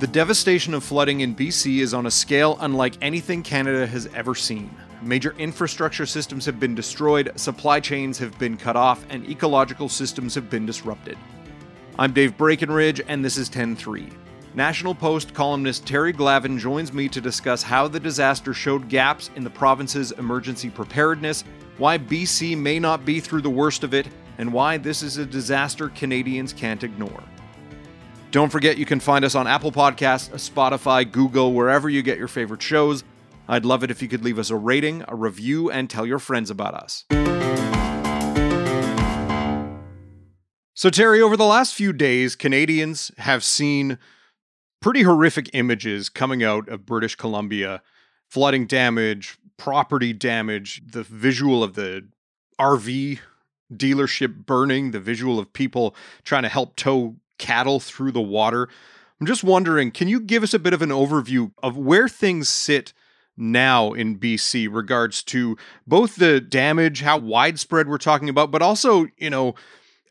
The devastation of flooding in BC is on a scale unlike anything Canada has ever seen. Major infrastructure systems have been destroyed, supply chains have been cut off, and ecological systems have been disrupted. I'm Dave Breakenridge, and this is 10 3. National Post columnist Terry Glavin joins me to discuss how the disaster showed gaps in the province's emergency preparedness, why BC may not be through the worst of it, and why this is a disaster Canadians can't ignore. Don't forget you can find us on Apple Podcasts, Spotify, Google, wherever you get your favorite shows. I'd love it if you could leave us a rating, a review, and tell your friends about us. So, Terry, over the last few days, Canadians have seen pretty horrific images coming out of British Columbia flooding damage, property damage, the visual of the RV dealership burning, the visual of people trying to help tow cattle through the water. I'm just wondering, can you give us a bit of an overview of where things sit now in BC regards to both the damage, how widespread we're talking about, but also, you know,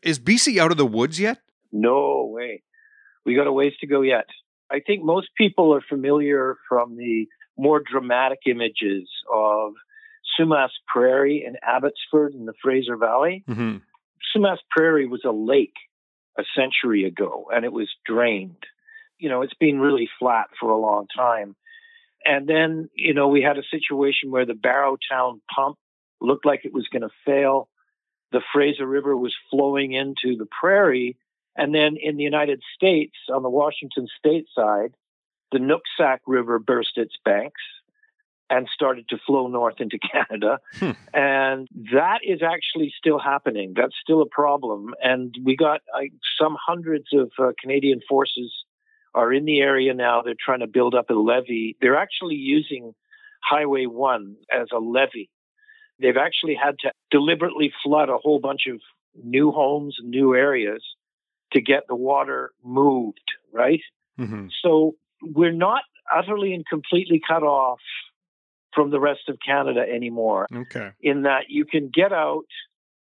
is BC out of the woods yet? No way. We got a ways to go yet. I think most people are familiar from the more dramatic images of Sumas Prairie in Abbotsford in the Fraser Valley. Mm-hmm. Sumas Prairie was a lake a century ago and it was drained. You know, it's been really flat for a long time. And then, you know, we had a situation where the Barrowtown pump looked like it was going to fail. The Fraser River was flowing into the prairie. And then in the United States, on the Washington state side, the Nooksack River burst its banks and started to flow north into Canada. Hmm. And that is actually still happening. That's still a problem. And we got uh, some hundreds of uh, Canadian forces are in the area now. They're trying to build up a levee. They're actually using Highway 1 as a levee. They've actually had to deliberately flood a whole bunch of new homes new areas to get the water moved, right? Mm-hmm. So we're not utterly and completely cut off from the rest of Canada anymore. Okay. In that you can get out.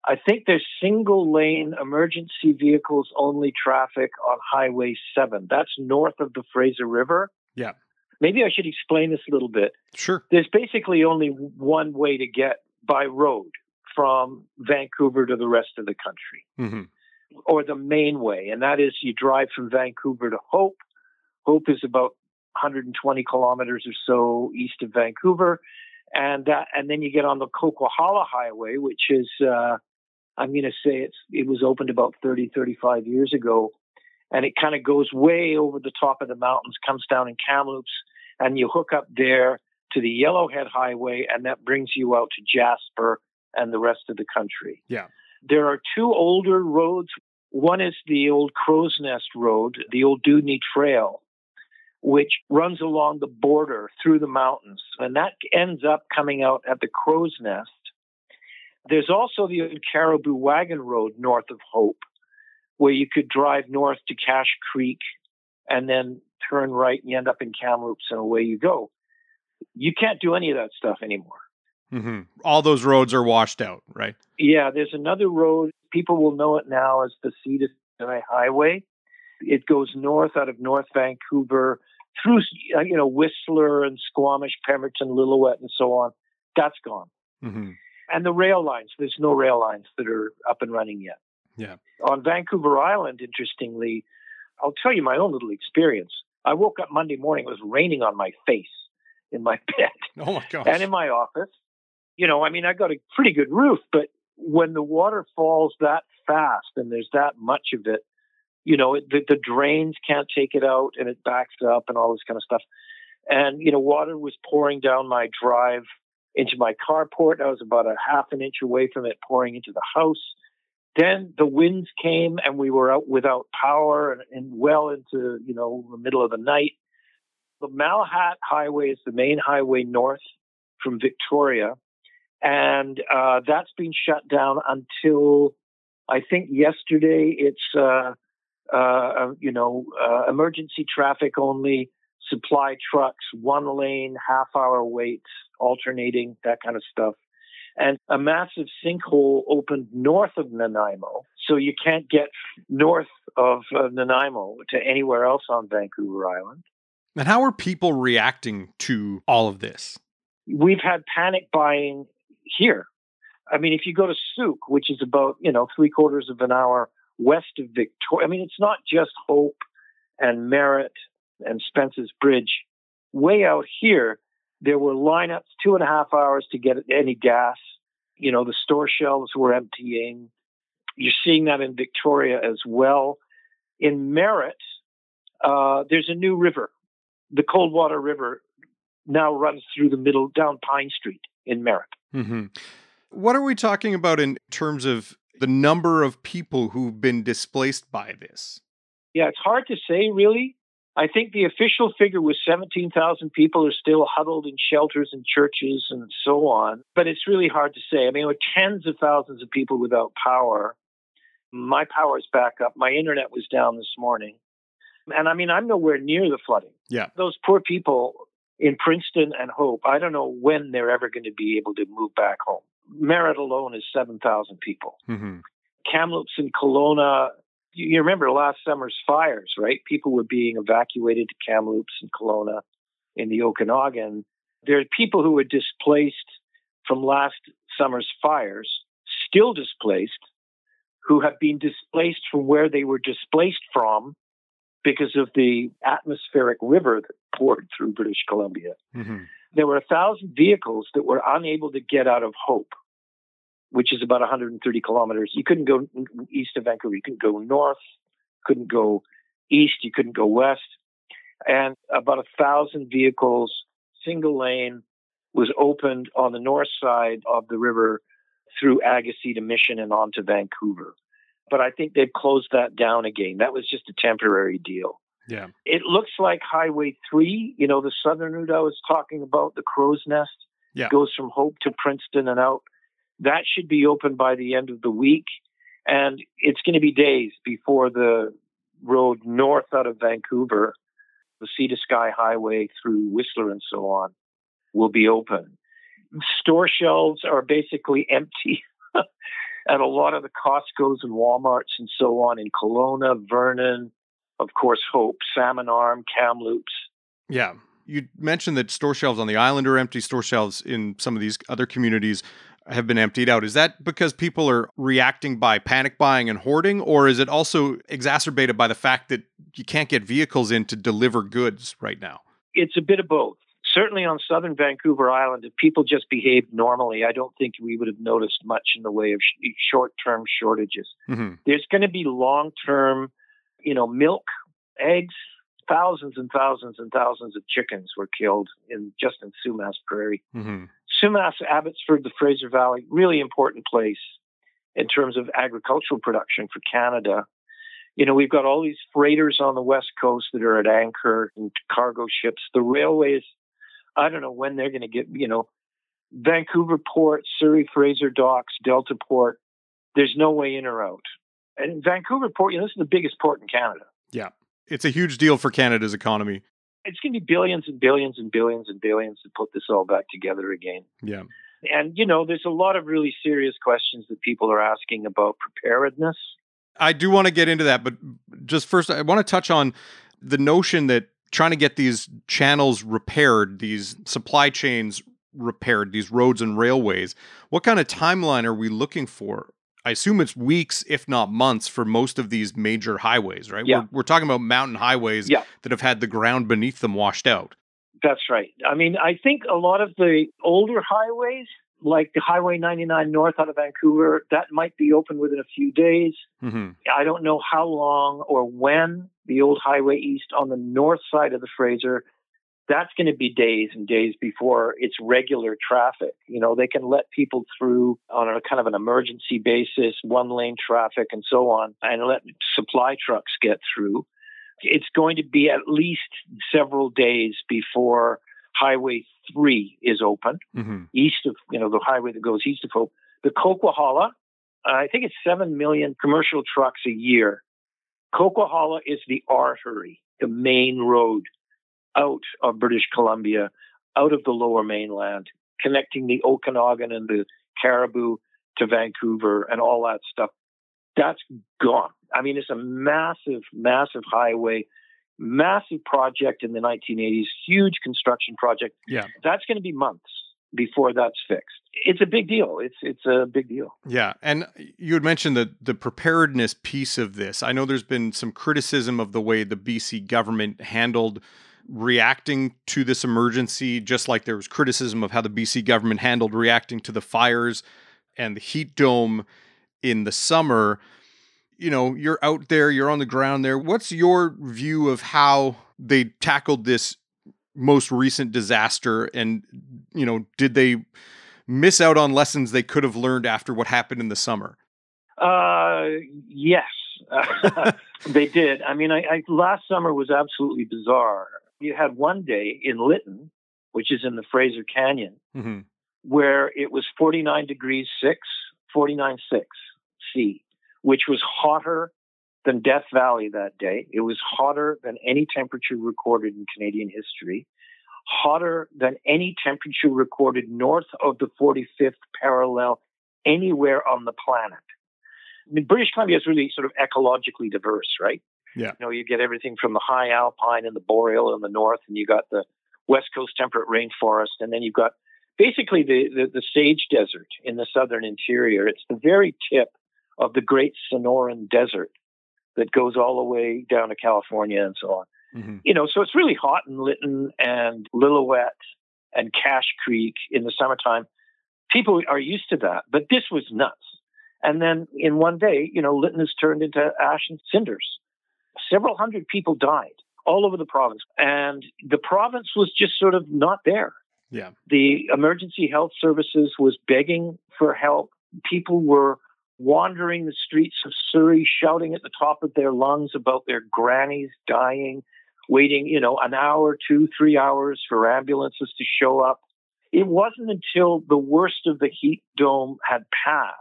I think there's single lane emergency vehicles only traffic on Highway 7. That's north of the Fraser River. Yeah. Maybe I should explain this a little bit. Sure. There's basically only one way to get by road from Vancouver to the rest of the country, mm-hmm. or the main way, and that is you drive from Vancouver to Hope. Hope is about 120 kilometers or so east of Vancouver, and that, and then you get on the Coquihalla Highway, which is uh, I'm going to say it's it was opened about 30 35 years ago, and it kind of goes way over the top of the mountains, comes down in Kamloops, and you hook up there to the Yellowhead Highway, and that brings you out to Jasper and the rest of the country. Yeah. There are two older roads. One is the old Crowsnest Road, the old Dewdney Trail, which runs along the border through the mountains. And that ends up coming out at the Crowsnest. There's also the Cariboo Wagon Road north of Hope, where you could drive north to Cache Creek and then turn right and you end up in Kamloops and away you go. You can't do any of that stuff anymore. Mm-hmm. All those roads are washed out, right? Yeah, there's another road. People will know it now as the Sea to Highway. It goes north out of North Vancouver through uh, you know Whistler and Squamish, Pemberton, Lillooet, and so on. That's gone. Mm-hmm. And the rail lines, there's no rail lines that are up and running yet. Yeah. On Vancouver Island, interestingly, I'll tell you my own little experience. I woke up Monday morning, it was raining on my face in my bed. Oh my gosh. And in my office. You know, I mean, I got a pretty good roof, but when the water falls that fast and there's that much of it, you know, the, the drains can't take it out and it backs up and all this kind of stuff. And, you know, water was pouring down my drive into my carport. I was about a half an inch away from it pouring into the house. Then the winds came and we were out without power and, and well into, you know, the middle of the night. The Malahat Highway is the main highway north from Victoria. And uh, that's been shut down until I think yesterday it's uh, uh, uh, you know, uh, emergency traffic only, supply trucks, one lane, half hour waits, alternating, that kind of stuff. And a massive sinkhole opened north of Nanaimo. So you can't get north of uh, Nanaimo to anywhere else on Vancouver Island. And how are people reacting to all of this? We've had panic buying here. I mean, if you go to Sooke, which is about, you know, three quarters of an hour west of Victoria, I mean, it's not just Hope and Merritt and Spence's Bridge. Way out here, there were lineups two and a half hours to get any gas. You know, the store shelves were emptying. You're seeing that in Victoria as well. In Merritt, uh, there's a new river. The Coldwater River now runs through the middle down Pine Street in Merritt. Mm-hmm. What are we talking about in terms of the number of people who've been displaced by this? Yeah, it's hard to say, really. I think the official figure was 17,000 people are still huddled in shelters and churches and so on. But it's really hard to say. I mean, with tens of thousands of people without power. My power is back up. My internet was down this morning. And I mean, I'm nowhere near the flooding. Yeah. Those poor people in Princeton and Hope, I don't know when they're ever going to be able to move back home. Merritt alone is 7,000 people. Mm-hmm. Kamloops and Kelowna, you, you remember last summer's fires, right? People were being evacuated to Kamloops and Kelowna in the Okanagan. There are people who were displaced from last summer's fires, still displaced, who have been displaced from where they were displaced from because of the atmospheric river that poured through British Columbia. Mm-hmm. There were a thousand vehicles that were unable to get out of Hope, which is about 130 kilometers. You couldn't go east of Vancouver. You couldn't go north, couldn't go east, you couldn't go west. And about a thousand vehicles, single lane, was opened on the north side of the river through Agassiz to Mission and on to Vancouver. But I think they've closed that down again. That was just a temporary deal. Yeah. It looks like Highway 3, you know, the southern route I was talking about, the crow's nest, Yeah. goes from Hope to Princeton and out. That should be open by the end of the week. And it's going to be days before the road north out of Vancouver, the Sea to Sky Highway through Whistler and so on, will be open. Store shelves are basically empty at a lot of the Costco's and Walmarts and so on in Kelowna, Vernon, of course, Hope, Salmon Arm, Kamloops. Yeah. You mentioned that store shelves on the island are empty, store shelves in some of these other communities have been emptied out. Is that because people are reacting by panic buying and hoarding, or is it also exacerbated by the fact that you can't get vehicles in to deliver goods right now? It's a bit of both. Certainly on southern Vancouver Island, if people just behaved normally, I don't think we would have noticed much in the way of sh- short term shortages. Mm-hmm. There's going to be long term, you know, milk, eggs, thousands and thousands and thousands of chickens were killed in just in Sumas Prairie. Mm-hmm. Sumas, Abbotsford, the Fraser Valley, really important place in terms of agricultural production for Canada. You know, we've got all these freighters on the west coast that are at anchor and cargo ships. The railways, I don't know when they're going to get, you know, Vancouver Port, Surrey Fraser Docks, Delta Port. There's no way in or out. And Vancouver Port, you know, this is the biggest port in Canada. Yeah. It's a huge deal for Canada's economy. It's going to be billions and billions and billions and billions to put this all back together again. Yeah. And, you know, there's a lot of really serious questions that people are asking about preparedness. I do want to get into that, but just first, I want to touch on the notion that trying to get these channels repaired, these supply chains repaired, these roads and railways, what kind of timeline are we looking for? I assume it's weeks, if not months, for most of these major highways, right? Yeah. We're, we're talking about mountain highways Yeah. that have had the ground beneath them washed out. That's right. I mean, I think a lot of the older highways, like the Highway 99 north out of Vancouver, that might be open within a few days. Mm-hmm. I don't know how long or when the old Highway East on the north side of the Fraser, that's going to be days and days before it's regular traffic. You know, they can let people through on a kind of an emergency basis, one lane traffic and so on, and let supply trucks get through. It's going to be at least several days before Highway 3 is open Mm-hmm. east of, you know, the highway that goes east of Hope. The Coquihalla, I think it's 7 million commercial trucks a year. Coquihalla is the artery, the main road out of British Columbia, out of the lower mainland, connecting the Okanagan and the Cariboo to Vancouver and all that stuff. That's gone. I mean, it's a massive, massive highway, massive project in the 1980s, huge construction project. Yeah. That's going to be months before that's fixed. It's a big deal. It's it's a big deal. Yeah, and you had mentioned the the preparedness piece of this. I know there's been some criticism of the way the BC government handled reacting to this emergency, just like there was criticism of how the BC government handled reacting to the fires and the heat dome in the summer. You know, you're out there, you're on the ground there. What's your view of how they tackled this most recent disaster and you know, did they miss out on lessons they could have learned after what happened in the summer? Uh, yes, they did. I mean, I, I, last summer was absolutely bizarre. You had one day in Lytton, which is in the Fraser Canyon, mm-hmm. where it was 49 degrees 6, 49 6 C, which was hotter than Death Valley that day. It was hotter than any temperature recorded in Canadian history hotter than any temperature recorded north of the 45th parallel anywhere on the planet. I mean, British Columbia is really sort of ecologically diverse, right? Yeah. You know, you get everything from the high alpine and the boreal in the north, and you got the west coast temperate rainforest, and then you've got basically the, the, the sage desert in the southern interior. It's the very tip of the Great Sonoran Desert that goes all the way down to California and so on. Mm-hmm. You know, so it's really hot in Lytton and Lillooet and Cache Creek in the summertime. People are used to that, but this was nuts. And then in one day, you know, Lytton has turned into ash and cinders. Several hundred people died all over the province, and the province was just sort of not there. Yeah. The emergency health services was begging for help. People were wandering the streets of Surrey, shouting at the top of their lungs about their grannies dying waiting, you know, an hour, two, three hours for ambulances to show up. It wasn't until the worst of the heat dome had passed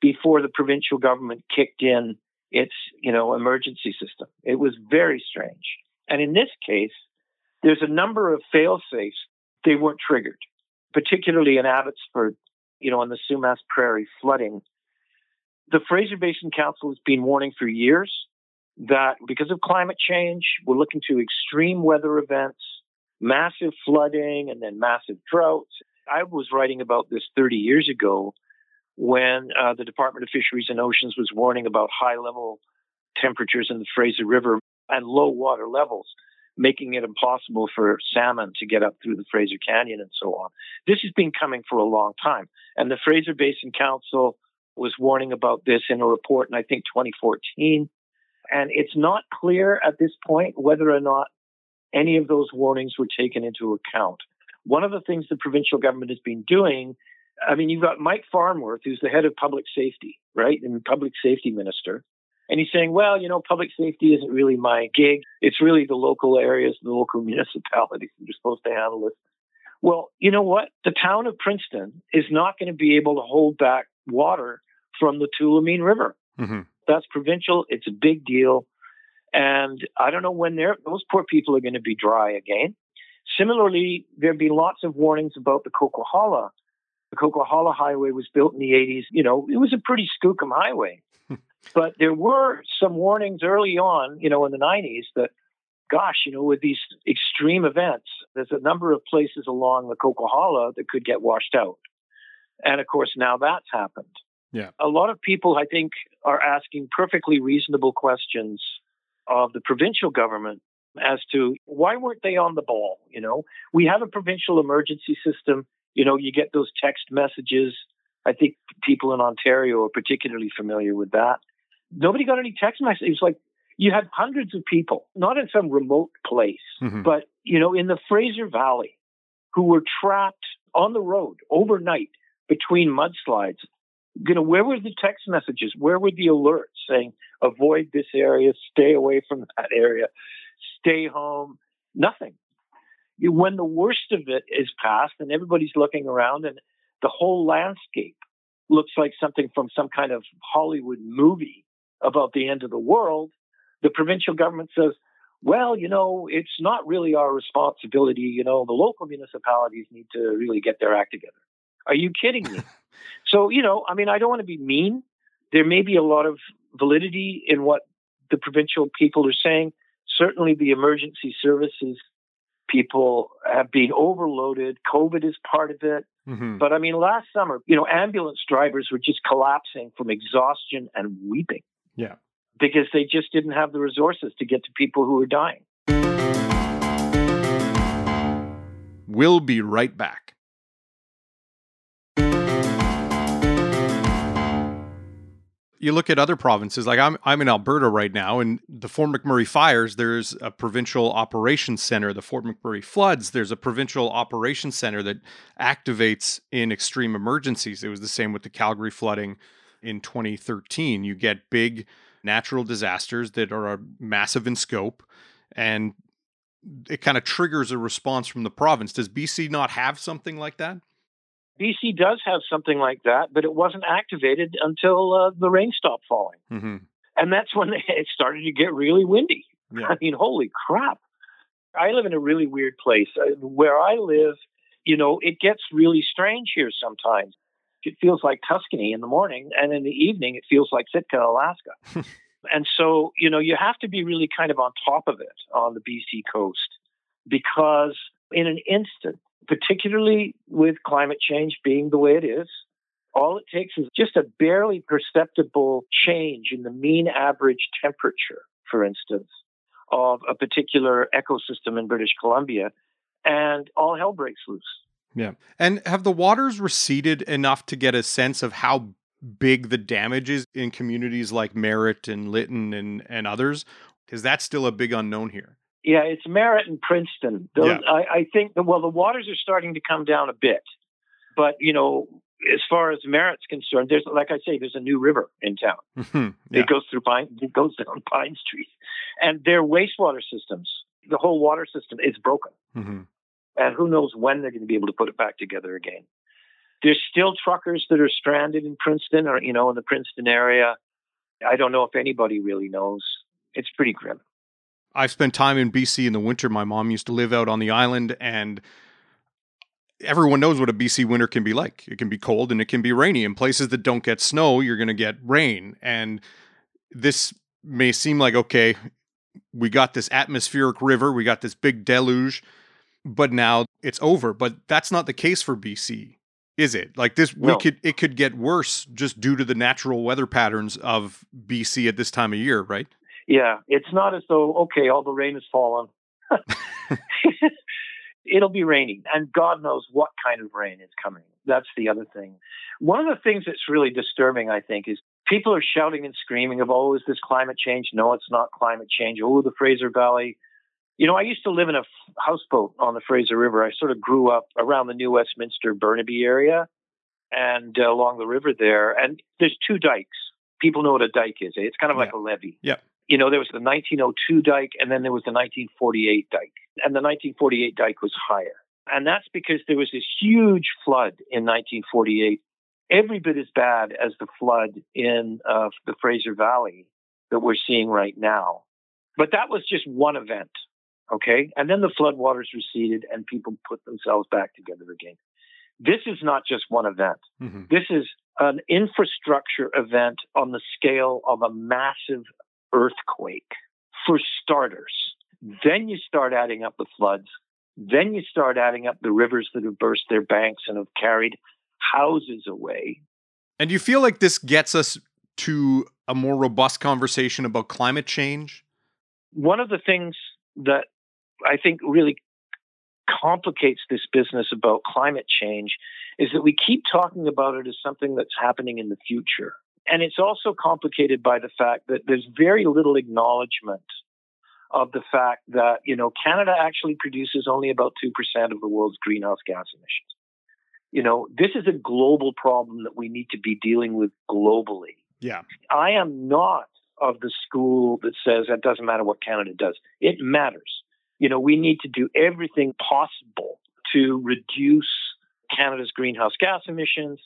before the provincial government kicked in its, you know, emergency system. It was very strange. And in this case, there's a number of fail safes. They weren't triggered, particularly in Abbotsford, you know, on the Sumas Prairie flooding. The Fraser Basin Council has been warning for years that because of climate change, we're looking to extreme weather events, massive flooding, and then massive droughts. I was writing about this 30 years ago when uh, the Department of Fisheries and Oceans was warning about high level temperatures in the Fraser River and low water levels, making it impossible for salmon to get up through the Fraser Canyon and so on. This has been coming for a long time. And the Fraser Basin Council was warning about this in a report in, I think, 2014. And it's not clear at this point whether or not any of those warnings were taken into account. One of the things the provincial government has been doing, I mean, you've got Mike Farnworth, who's the head of public safety, right? And public safety minister. And he's saying, well, you know, public safety isn't really my gig. It's really the local areas, the local municipalities that are supposed to handle this. Well, you know what? The town of Princeton is not going to be able to hold back water from the Tulameen River. Mm-hmm. That's provincial. It's a big deal. And I don't know when those poor people are going to be dry again. Similarly, there have been lots of warnings about the Coquihalla. The Coquihalla Highway was built in the 80s. You know, it was a pretty skookum highway. but there were some warnings early on, you know, in the 90s that, gosh, you know, with these extreme events, there's a number of places along the Coquihalla that could get washed out. And of course, now that's happened. Yeah. A lot of people, I think, are asking perfectly reasonable questions of the provincial government as to why weren't they on the ball? You know, we have a provincial emergency system. You know, you get those text messages. I think people in Ontario are particularly familiar with that. Nobody got any text messages. It was like you had hundreds of people, not in some remote place, mm-hmm. but, you know, in the Fraser Valley who were trapped on the road overnight between mudslides you know, where were the text messages? Where were the alerts saying, avoid this area, stay away from that area, stay home? Nothing. When the worst of it is past and everybody's looking around and the whole landscape looks like something from some kind of Hollywood movie about the end of the world, the provincial government says, well, you know, it's not really our responsibility. You know, the local municipalities need to really get their act together. Are you kidding me? So, you know, I mean, I don't want to be mean. There may be a lot of validity in what the provincial people are saying. Certainly, the emergency services people have been overloaded. COVID is part of it. Mm-hmm. But I mean, last summer, you know, ambulance drivers were just collapsing from exhaustion and weeping. Yeah. Because they just didn't have the resources to get to people who were dying. We'll be right back. You look at other provinces like I'm I'm in Alberta right now and the Fort McMurray fires there's a provincial operations center. The Fort McMurray floods there's a provincial operations center that activates in extreme emergencies. It was the same with the Calgary flooding in 2013 you get big natural disasters that are massive in scope and it kind of triggers a response from the province. Does BC not have something like that BC does have something like that, but it wasn't activated until uh, the rain stopped falling. Mm-hmm. And that's when it started to get really windy. Yeah. I mean, holy crap. I live in a really weird place. Uh, where I live, you know, it gets really strange here sometimes. It feels like Tuscany in the morning, and in the evening, it feels like Sitka, Alaska. and so, you know, you have to be really kind of on top of it on the BC coast because in an instant, particularly with climate change being the way it is, all it takes is just a barely perceptible change in the mean average temperature, for instance, of a particular ecosystem in British Columbia, and all hell breaks loose. Yeah. And have the waters receded enough to get a sense of how big the damage is in communities like Merritt and Lytton and, and others? Is that still a big unknown here? Yeah, it's Merritt and Princeton. Those, yeah. I, I think, well, the waters are starting to come down a bit. But, you know, as far as Merritt's concerned, there's, like I say, there's a new river in town. Mm-hmm. Yeah. It goes through Pine, it goes down Pine Street. And their wastewater systems, the whole water system is broken. Mm-hmm. And who knows when they're going to be able to put it back together again. There's still truckers that are stranded in Princeton or, you know, in the Princeton area. I don't know if anybody really knows. It's pretty grim. I've spent time in BC in the winter. My mom used to live out on the island, and everyone knows what a BC winter can be like. It can be cold and it can be rainy. In places that don't get snow, you're going to get rain. And this may seem like, okay, we got this atmospheric river, we got this big deluge, but now it's over. But that's not the case for BC, is it? Like this, no. we could, it could get worse just due to the natural weather patterns of BC at this time of year, right? Yeah, it's not as though okay, all the rain has fallen. It'll be raining, and God knows what kind of rain is coming. That's the other thing. One of the things that's really disturbing, I think, is people are shouting and screaming of, "Oh, is this climate change?" No, it's not climate change. Oh, the Fraser Valley. You know, I used to live in a houseboat on the Fraser River. I sort of grew up around the New Westminster Burnaby area and uh, along the river there. And there's two dikes. People know what a dike is. Eh? It's kind of like a levee. Yeah you know, there was the 1902 dike and then there was the 1948 dike. And the 1948 dike was higher. And that's because there was this huge flood in 1948, every bit as bad as the flood in uh, the Fraser Valley that we're seeing right now. But that was just one event. Okay. And then the floodwaters receded and people put themselves back together again. This is not just one event. Mm-hmm. This is an infrastructure event on the scale of a massive earthquake, for starters. Then you start adding up the floods. Then you start adding up the rivers that have burst their banks and have carried houses away. And do you feel like this gets us to a more robust conversation about climate change? One of the things that I think really complicates this business about climate change is that we keep talking about it as something that's happening in the future. And it's also complicated by the fact that there's very little acknowledgement of the fact that, you know, Canada actually produces only about 2% of the world's greenhouse gas emissions. You know, this is a global problem that we need to be dealing with globally. Yeah. I am not of the school that says that doesn't matter what Canada does. It matters. You know, we need to do everything possible to reduce Canada's greenhouse gas emissions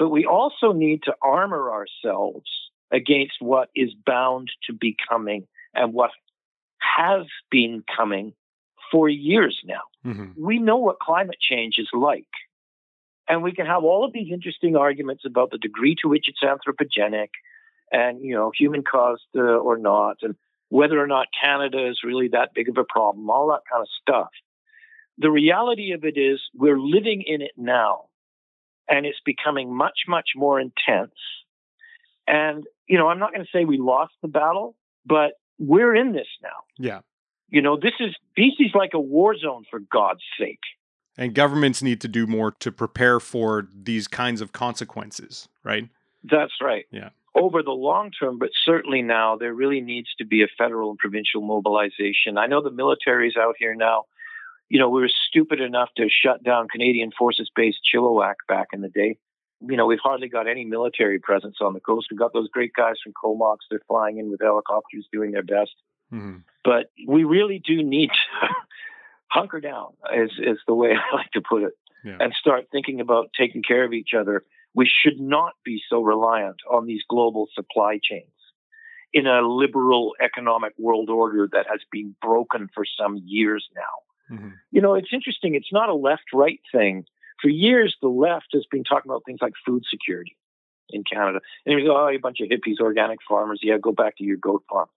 but we also need to armor ourselves against what is bound to be coming and what has been coming for years now. Mm-hmm. We know what climate change is like. And we can have all of these interesting arguments about the degree to which it's anthropogenic and you know, human caused uh, or not, and whether or not Canada is really that big of a problem, all that kind of stuff. The reality of it is we're living in it now, and it's becoming much, much more intense. And, you know, I'm not going to say we lost the battle, but we're in this now. Yeah. You know, this is BC's like a war zone for God's sake. And governments need to do more to prepare for these kinds of consequences, right? That's right. Yeah. Over the long term, but certainly now, there really needs to be a federal and provincial mobilization. I know the military's out here now. You know, we were stupid enough to shut down Canadian Forces Base Chilliwack back in the day. You know, we've hardly got any military presence on the coast. We've got those great guys from Comox. They're flying in with helicopters doing their best. Mm-hmm. But we really do need to hunker down, is, is the way I like to put it, yeah. and start thinking about taking care of each other. We should not be so reliant on these global supply chains in a liberal economic world order that has been broken for some years now. Mm-hmm. You know, it's interesting. It's not a left right thing. For years, the left has been talking about things like food security in Canada. And you go, oh, a bunch of hippies, organic farmers. Yeah, go back to your goat farm.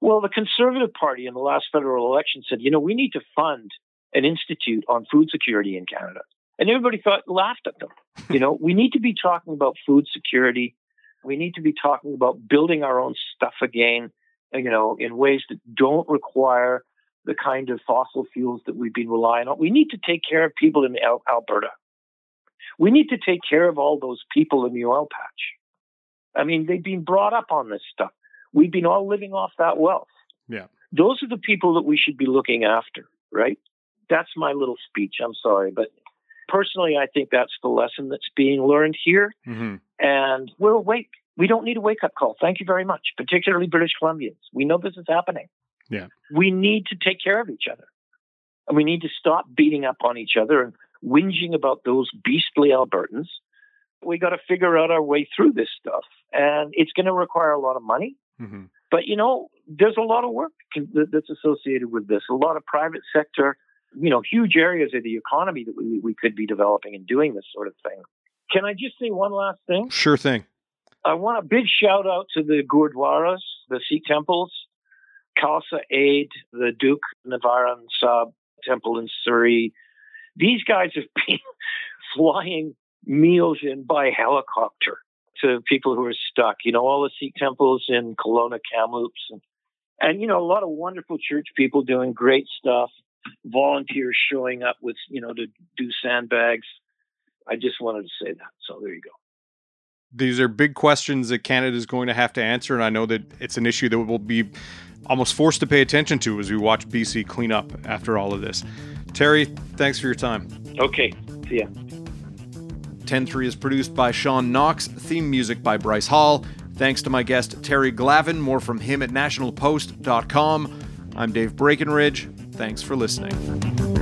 Well, the Conservative Party in the last federal election said, you know, we need to fund an institute on food security in Canada. And everybody thought, laughed at them. You know, we need to be talking about food security. We need to be talking about building our own stuff again, you know, in ways that don't require the kind of fossil fuels that we've been relying on. We need to take care of people in Al- Alberta. We need to take care of all those people in the oil patch. I mean, they've been brought up on this stuff. We've been all living off that wealth. Yeah. Those are the people that we should be looking after, right? That's my little speech. I'm sorry, but personally, I think that's the lesson that's being learned here. Mm-hmm. And we're awake. We don't need a wake up call. Thank you very much, particularly British Columbians. We know this is happening. Yeah. We need to take care of each other. And we need to stop beating up on each other and whinging about those beastly Albertans. We got to figure out our way through this stuff. And it's going to require a lot of money. Mm-hmm. But, you know, there's a lot of work that's associated with this, a lot of private sector, you know, huge areas of the economy that we, we could be developing and doing this sort of thing. Can I just say one last thing? Sure thing. I want a big shout out to the Gurdwaras, the Sikh temples, Khalsa Aid, the Dukh Nivaran Sahib temple in Surrey. These guys have been flying meals in by helicopter to people who are stuck. You know, all the Sikh temples in Kelowna, Kamloops, and, and you know, a lot of wonderful church people doing great stuff. Volunteers showing up with, you know, to do sandbags. I just wanted to say that. So there you go. These are big questions that Canada is going to have to answer, and I know that it's an issue that we will be almost forced to pay attention to as we watch BC clean up after all of this. Terry, thanks for your time. Okay. See ya. 10-3 is produced by Sean Knox, theme music by Bryce Hall. Thanks to my guest Terry Glavin. More from him at nationalpost.com. I'm Dave Breakenridge. Thanks for listening.